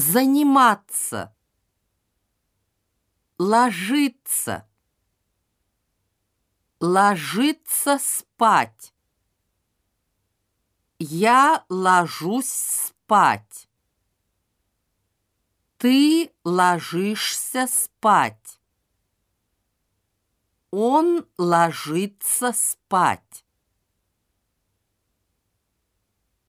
заниматься, ложиться, ложиться спать. Я ложусь спать. Ты ложишься спать. Он ложится спать.